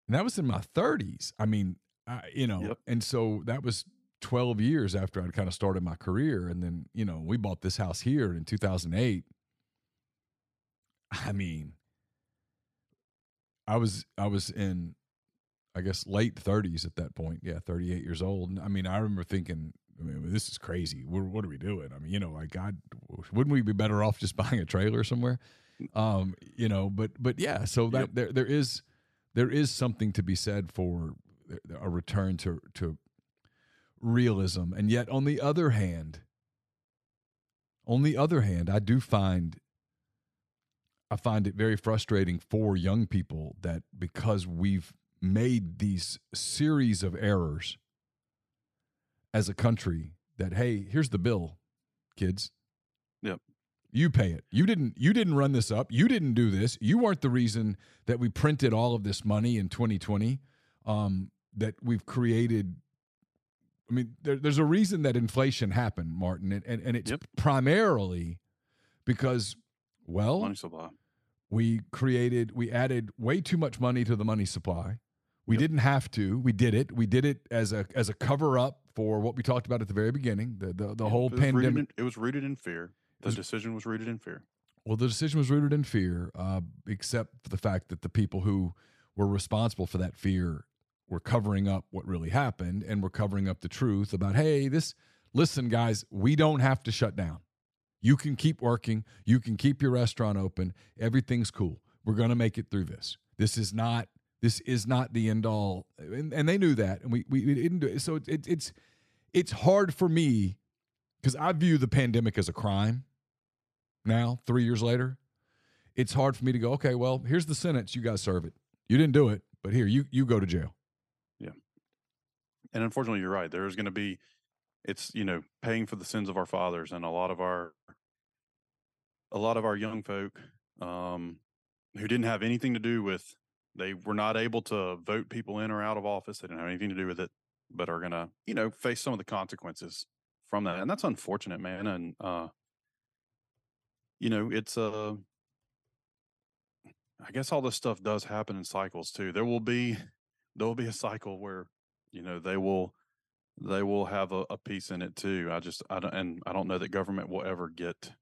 and that was in my 30s. I mean, I, you know, Yep. and so that was 12 years after I'd kind of started my career. And then, you know, we bought this house here in 2008. I mean, I was I was in I guess late 30s at that point. Yeah, 38 years old. And I mean, I remember thinking, I mean, this is crazy. What, what are we doing? I mean, you know, like God, wouldn't we be better off just buying a trailer somewhere? Um, you know, but but yeah, so that Yep. there there is there is something to be said for a return to to realism. And yet on the other hand, on the other hand, I do find I find it very frustrating for young people that because we've made these series of errors as a country that hey, here's the bill, kids. Yep. You pay it. You didn't you didn't run this up. You didn't do this. You weren't the reason that we printed all of this money in 2020. Um, that we've created I mean, there, there's a reason that inflation happened, Martin, and, and, and it's Yep. primarily because, well, Money supply. we created, we added way too much money to the money supply. We Yep. didn't have to. We did it. We did it as a as a cover up for what we talked about at the very beginning. The the, the whole pandemic. in- it was rooted in fear. The was- decision was rooted in fear. Well, the decision was rooted in fear, uh, except for the fact that the people who were responsible for that fear were covering up what really happened and were covering up the truth about, hey, this, listen, guys, we don't have to shut down. You can keep working. You can keep your restaurant open. Everything's cool. We're going to make it through this. This is not. This is not the end all, and, and they knew that, and we we, we didn't do it. So it, it, it's it's hard for me because I view the pandemic as a crime now, three years later, it's hard for me to go, okay, well, here's the sentence. You guys serve it. You didn't do it, but here, you you go to jail. Yeah, and unfortunately, you're right. There's going to be, it's you know, paying for the sins of our fathers, and a lot of our, a lot of our young folk, um, who didn't have anything to do with, they were not able to vote people in or out of office. They didn't have anything to do with it, but are to, you know, face some of the consequences from that, and that's unfortunate, man. And uh, you know, it's uh, I guess all this stuff does happen in cycles too. There will be, there will be a cycle where you know they will they will have a, a piece in it too i just i don't and i don't know that government will ever get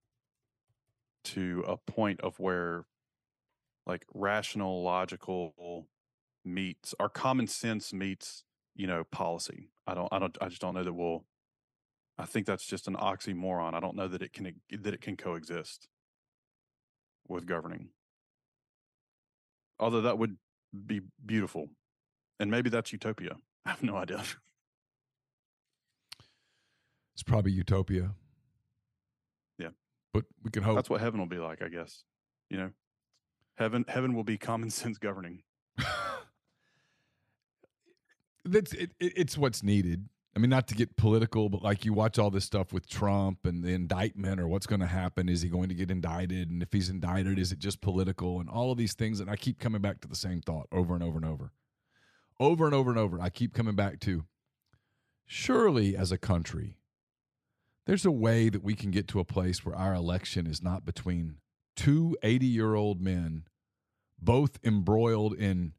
to a point of where like rational logical meets our common sense meets you know policy. I don't i don't i just don't know that we'll i think that's just an oxymoron. I don't know that it can that it can coexist with governing. Although that would be beautiful. And maybe that's utopia. I have no idea. It's probably utopia. But we can hope. That's what heaven will be like, I guess. You know, heaven heaven will be common sense governing. That's it, it, it's what's needed. I mean, not to get political, but like you watch all this stuff with Trump and the indictment or what's going to happen. Is he going to get indicted? And if he's indicted, is it just political? And all of these things. And I keep coming back to the same thought over and over and over. Over and over and over. I keep coming back to surely as a country, there's a way that we can get to a place where our election is not between two 80 year old men, both embroiled in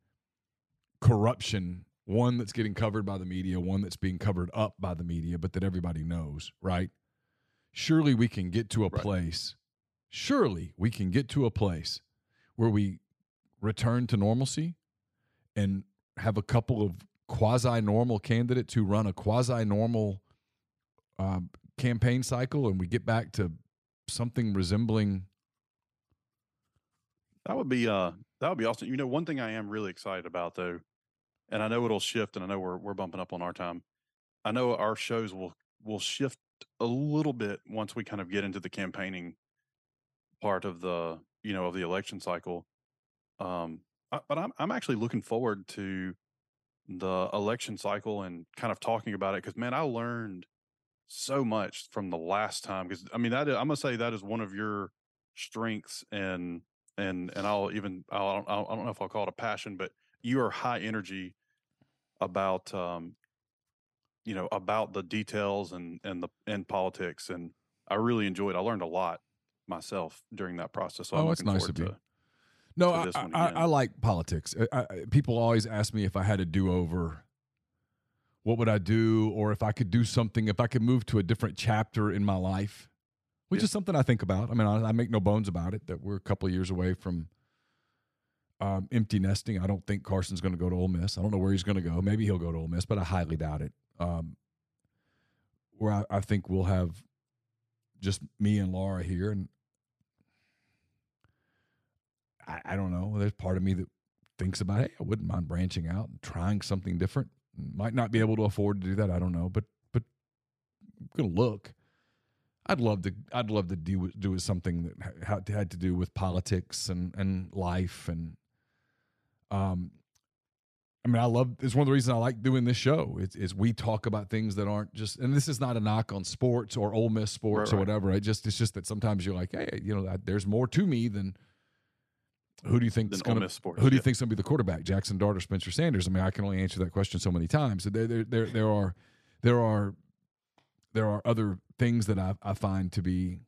corruption one that's getting covered by the media, one that's being covered up by the media, but that everybody knows, right? Surely we can get to a Right. place, surely we can get to a place where we return to normalcy and have a couple of quasi normal candidates who run a quasi normal um, campaign cycle and we get back to something resembling. That would be uh that would be awesome. You know, one thing I am really excited about though, and I know it'll shift and I know we're we're bumping up on our time. I know our shows will will shift a little bit once we kind of get into the campaigning part of the, you know, of the election cycle. Um I, but I'm I'm actually looking forward to the election cycle and kind of talking about it cuz man, I learned so much from the last time cuz I mean that is, I'm to say that is one of your strengths and and and I'll even I'll, I don't, I don't know if I'll call it a passion, but you are high energy about um, you know about the details and and the and politics, and I really enjoyed. I learned a lot myself during that process. So Oh, I'm that's nice of you. to. No, to I, I. I like politics. I, I, people always ask me if I had a do over, what would I do, or if I could do something, if I could move to a different chapter in my life, which Yeah. is something I think about. I mean, I, I make no bones about it that we're a couple of years away from um, empty nesting. I don't think Carson's going to go to Ole Miss. I don't know where he's going to go. Maybe he'll go to Ole Miss, but I highly doubt it. Um, where I, I think we'll have just me and Laura here, and I, I don't know. There's part of me that thinks about, hey, I wouldn't mind branching out and trying something different. Might not be able to afford to do that. I don't know, but but I'm gonna look. I'd love to. I'd love to do do with something that ha- had had to do with politics and and life and um. I mean, I love. It's one of the reasons I like doing this show. It's is we talk about things that aren't just. And this is not a knock on sports or Ole Miss sports Right, or right. whatever. It just it's just that sometimes you're like, hey, you know, that, there's more to me than who do you think is going to who do you think's going to be the quarterback? Jackson Dart or Spencer Sanders? I mean, I can only answer that question so many times. There, there, there, there are, there are, there are other things that I, I find to be,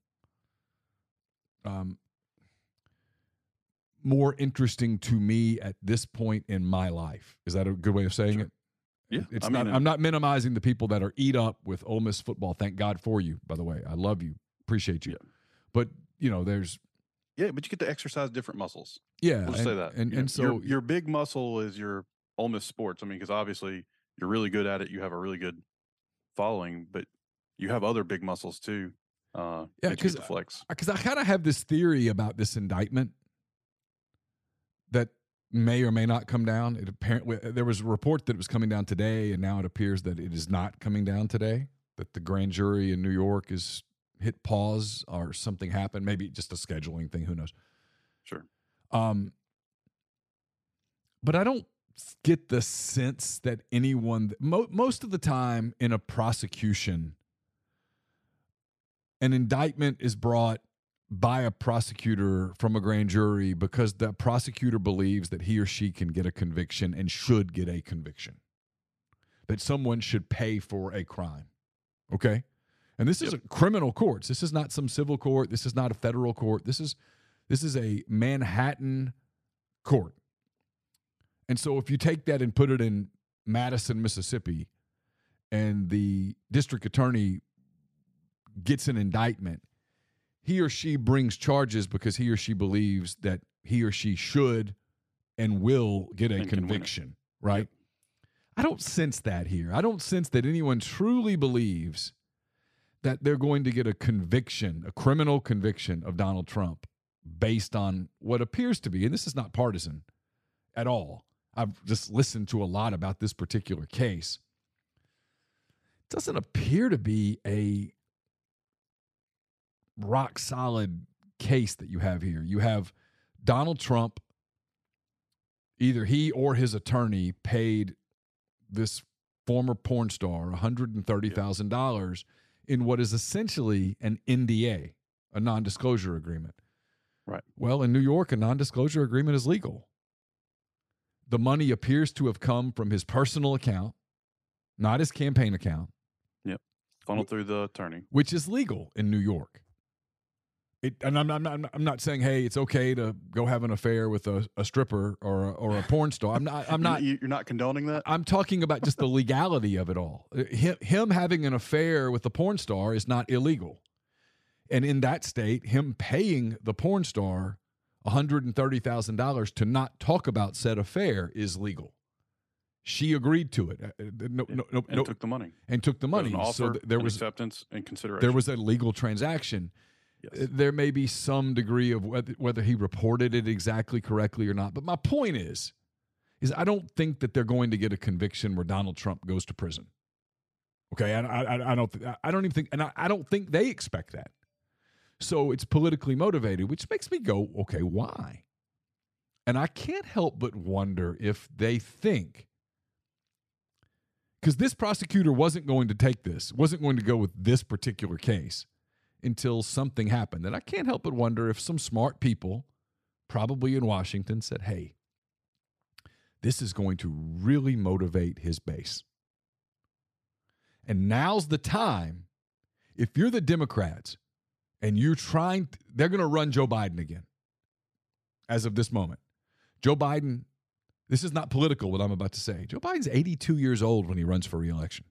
um, more interesting to me at this point in my life. Is that a good way of saying Sure. it? Yeah, It's I not. I'm not minimizing the people that are eat up with Ole Miss football. Thank God for you. By the way, I love you, appreciate you. Yeah. But you know, there's Yeah, but you get to exercise different muscles. yeah, We'll just and, say that. and You and so your, your big muscle is your Ole Miss sports. I mean, because obviously you're really good at it. You have a really good following, but you have other big muscles too. Uh, Yeah, because you 'cause get flex. because I kind of have this theory about this indictment that may or may not come down. It apparently there was a report that it was coming down today, and now it appears that it is not coming down today. That the grand jury in New York is hit pause or something happened. Maybe just a scheduling thing. Who knows? Sure. Um, but I don't get the sense that anyone, mo- most of the time in a prosecution, an indictment is brought by a prosecutor from a grand jury because the prosecutor believes that he or she can get a conviction and should get a conviction, that someone should pay for a crime. Okay? And this is a criminal courts. This is not some civil court. This is not a federal court. This is this is a Manhattan court. And so if you take that and put it in Madison, Mississippi, and the district attorney gets an indictment, he or she brings charges because he or she believes that he or she should and will get a And can win it. conviction, right? I don't sense that here. I don't sense that anyone truly believes that they're going to get a conviction, a criminal conviction of Donald Trump based on what appears to be, and this is not partisan at all. I've just listened to a lot about this particular case. It doesn't appear to be a rock solid case that you have here. You have Donald Trump, either he or his attorney paid this former porn star $130,000 in what is essentially an NDA, a non disclosure agreement. Right. Well, in New York, a non disclosure agreement is legal. The money appears to have come from his personal account, not his campaign account, Yep. Funnel through the attorney. which is legal in New York. It, and I'm not, I'm, not, I'm not saying, hey, it's okay to go have an affair with a, a stripper or a, or a porn star. I'm not. I'm not. You- You're not condoning that. I'm talking about just the legality of it all. Uh, Him, him having an affair with the porn star is not illegal. And in that state, him paying the porn star $130,000 to not talk about said affair is legal. She agreed to it. Uh, uh, No, no, no, and no, took the money. and took the money. an offer, so th- there was acceptance and consideration. there was a legal transaction. Yes. Uh, There may be some degree of whether, whether he reported it exactly correctly or not. But my point is, is I don't think that they're going to get a conviction where Donald Trump goes to prison. Okay, I, I, I don't, th- I don't even think, and I, I don't think they expect that. So it's politically motivated, which makes me go, okay, why? And I can't help but wonder if they think because this prosecutor wasn't going to take this, wasn't going to go with this particular case until something happened. And I can't help but wonder if some smart people probably in Washington, said, hey, this is going to really motivate his base. And now's the time, if you're the Democrats and you're trying, they're going to run Joe Biden again as of this moment. Joe Biden, this is not political what I'm about to say. Joe Biden's 82 years old when he runs for reelection.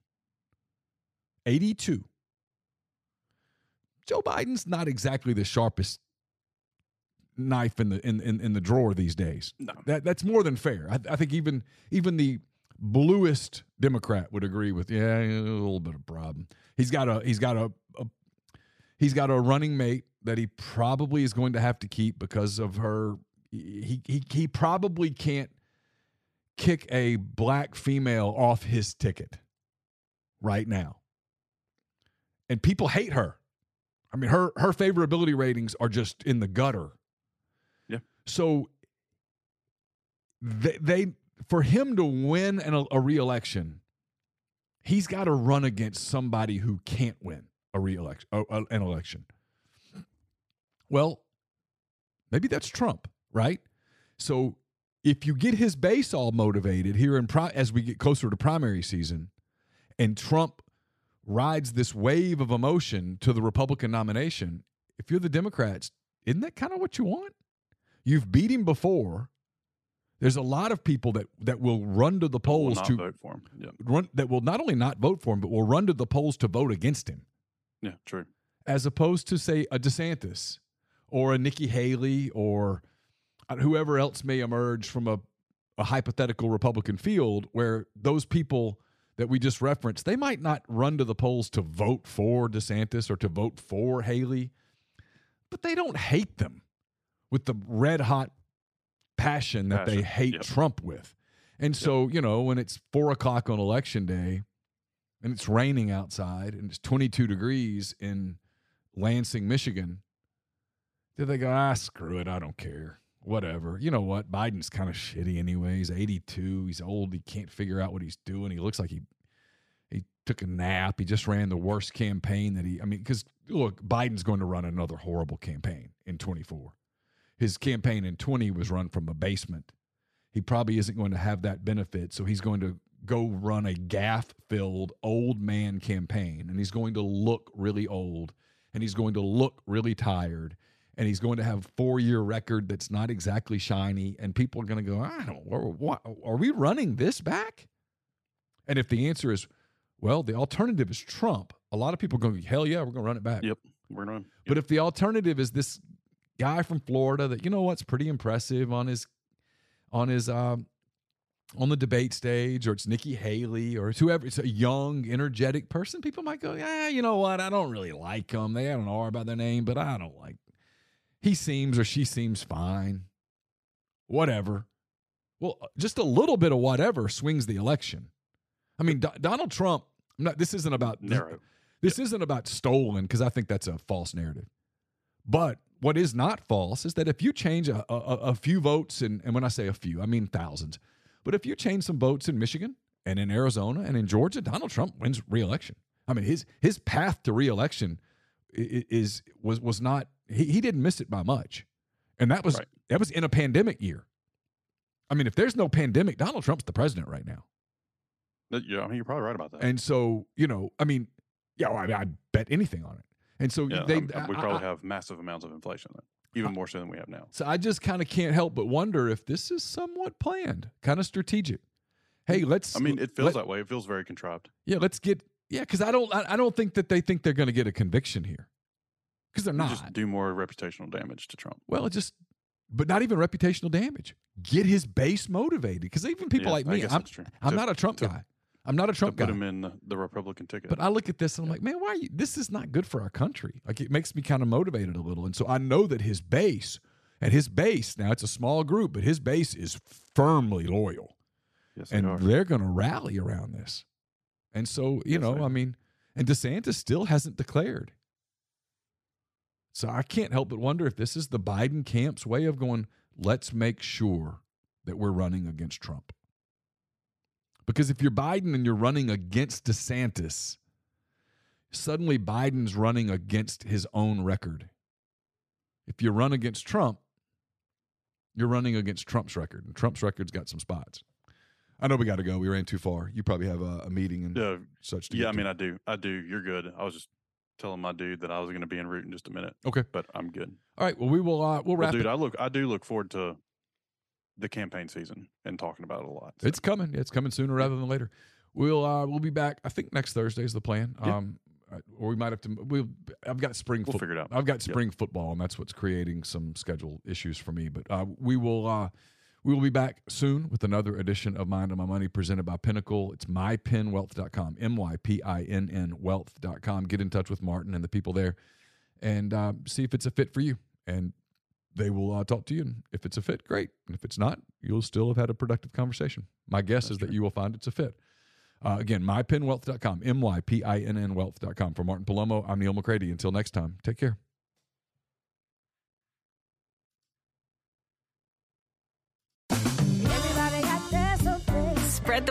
82. Joe Biden's not exactly the sharpest knife in the in, in, in the drawer these days. No. That that's more than fair. I, I think even even the bluest Democrat would agree with yeah, a little bit of problem. He's got a he's got a, a he's got a running mate that he probably is going to have to keep because of her he he he probably can't kick a black female off his ticket right now. And people hate her. I mean her her favorability ratings are just in the gutter. Yeah. So they, they for him to win an, a reelection, he's got to run against somebody who can't win a reelection, an election. Well, maybe that's Trump, right? So if you get his base all motivated here in pri- as we get closer to primary season, and Trump rides this wave of emotion to the Republican nomination, if you're the Democrats, isn't that kind of what you want? You've beat him before. There's a lot of people that that will run to the polls to vote for him. Yeah. run that will not only not vote for him, but will run to the polls to vote against him. Yeah, true. As opposed to say a DeSantis or a Nikki Haley or uh, whoever else may emerge from a, a hypothetical Republican field where those people that we just referenced, they might not run to the polls to vote for DeSantis or to vote for Haley, but they don't hate them with the red hot passion that Passion, they hate yep. Trump with. And so, you know, when it's four o'clock on election day and it's raining outside and it's 22 degrees in Lansing, Michigan, do they go, ah, screw it, I don't care. Whatever. You know what? Biden's kind of shitty anyway. He's 82. He's old. He can't figure out what he's doing. He looks like he he took a nap. He just ran the worst campaign that he I mean, because look, Biden's going to run another horrible campaign in 24. His campaign in 20 was run from a basement. He probably isn't going to have that benefit. So he's going to go run a gaffe filled old man campaign. And he's going to look really old. And he's going to look really tired. And he's going to have four year record that's not exactly shiny. And people are going to go, I don't, what, are we running this back? And if the answer is, well, the alternative is Trump, a lot of people are going, hell yeah, we're going to run it back. Yep. We're going. But if the alternative is this guy from Florida that you know what's pretty impressive on his on his um on the debate stage, or it's Nikki Haley, or it's whoever, it's a young, energetic person, people might go, yeah, you know what? I don't really like them. They have an R about their name, but I don't like. He seems or she seems fine. Whatever. Well, uh, just a little bit of whatever swings the election. I mean, Do- Donald Trump. I'm not, this isn't about Narrow. this isn't about stolen because I think that's a false narrative. But what is not false is that if you change a, a, a few votes, and, and when I say a few, I mean thousands, but if you change some votes in Michigan and in Arizona and in Georgia, Donald Trump wins reelection. I mean, his his path to reelection i- i- is was was not he, he didn't miss it by much, and that was Right. that was in a pandemic year. I mean, if there's no pandemic, Donald Trump's the president right now. Yeah, I mean, you're probably right about that. And so, you know, I mean, yeah, well, I, mean, I bet anything on it. And so yeah, they, um, I'm- I'm- we probably I- have massive amounts of inflation, even more so than we have now. so I just kind of can't help but wonder if this is somewhat planned, kind of strategic. Hey, mm, let's. I mean, it feels let- that way. It feels very contrived. Yeah, let's get. Yeah, because I don't. I, I don't think that they think they're going to get a conviction here, because they're not. Just do more reputational damage to Trump. well, it just, but not even reputational damage. Get his base motivated, because even people Yeah, like me, I'm. I'm To- not a Trump to- guy. I'm not a Trump put guy. him in the, the Republican ticket. But I look at this and I'm like, man, why are you? This is not good for our country. Like it makes me kind of motivated a little. And so I know that his base, and his base now it's a small group, but his base is firmly loyal, yes, they and are. they're going to rally around this. And so you Yes, know, I mean, and DeSantis still hasn't declared. So I can't help but wonder if this is the Biden camp's way of going. Let's make sure that we're running against Trump. Because if you're Biden and you're running against DeSantis, suddenly Biden's running against his own record. If you run against Trump, You're running against Trump's record, and Trump's record's got some spots. I know we got to go. We ran too far. You probably have a, a meeting and Yeah, such. To yeah. I to. mean, I do. I do. You're good. I was just telling my dude that I was going to be en route in just a minute, okay. but I'm good. All right. Well, we will. Uh, we'll Well, wrap. dude, it. I look. I do look forward to the campaign season and talking about it a lot. so. It's coming. It's coming sooner rather than later. We'll uh, we'll be back. I think next Thursday is the plan. Yeah. Um, uh, or we might have to. We'll. I've got spring. We'll foot- figure it out. I've got Yep. spring football, and that's what's creating some schedule issues for me. But uh, we will. Uh, we will be back soon with another edition of Mind on My Money presented by Pinnacle. It's mypinnwealth.com, M Y P I N N wealth.com. Get in touch with Martin and the people there and uh, see if it's a fit for you. And they will uh, talk to you. And if it's a fit, great. And if it's not, you'll still have had a productive conversation. My guess is that you will find it's a fit. Uh, again, mypinnwealth.com, M Y P I N N wealth.com. For Martin Palomo, I'm Neal McCready. Until next time, take care.